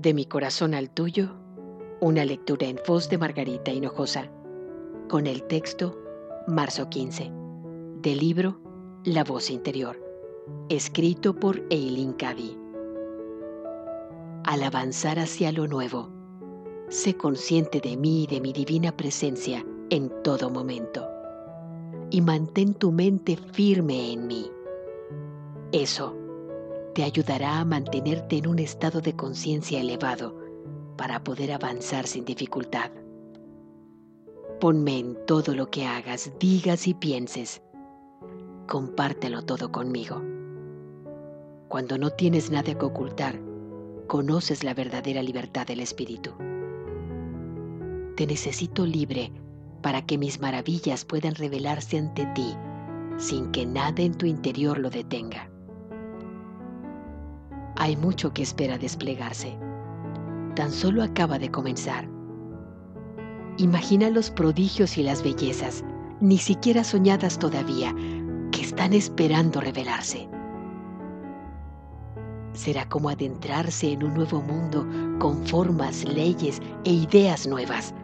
De mi corazón al tuyo, una lectura en voz de Margarita Hinojosa, con el texto Marzo 15, del libro La voz interior, escrito por Eileen Cady. Al avanzar hacia lo nuevo, sé consciente de mí y de mi divina presencia en todo momento, y mantén tu mente firme en mí. Eso te ayudará a mantenerte en un estado de conciencia elevado para poder avanzar sin dificultad. Ponme en todo lo que hagas, digas y pienses. Compártelo todo conmigo. Cuando no tienes nada que ocultar, conoces la verdadera libertad del Espíritu. Te necesito libre para que mis maravillas puedan revelarse ante ti sin que nada en tu interior lo detenga hay mucho que espera desplegarse. Tan solo acaba de comenzar. Imagina los prodigios y las bellezas, ni siquiera soñadas todavía, que están esperando revelarse. Será como adentrarse en un nuevo mundo con formas, leyes e ideas nuevas.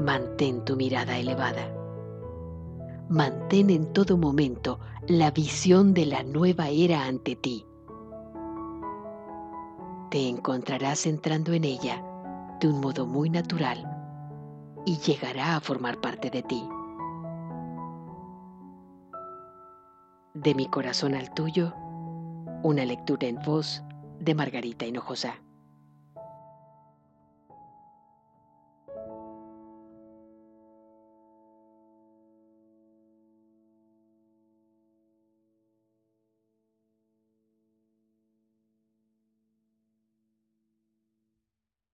Mantén tu mirada elevada. Mantén en todo momento la visión de la nueva era ante ti. Te encontrarás entrando en ella de un modo muy natural y llegará a formar parte de ti. De mi corazón al tuyo, una lectura en voz de Margarita Hinojosa.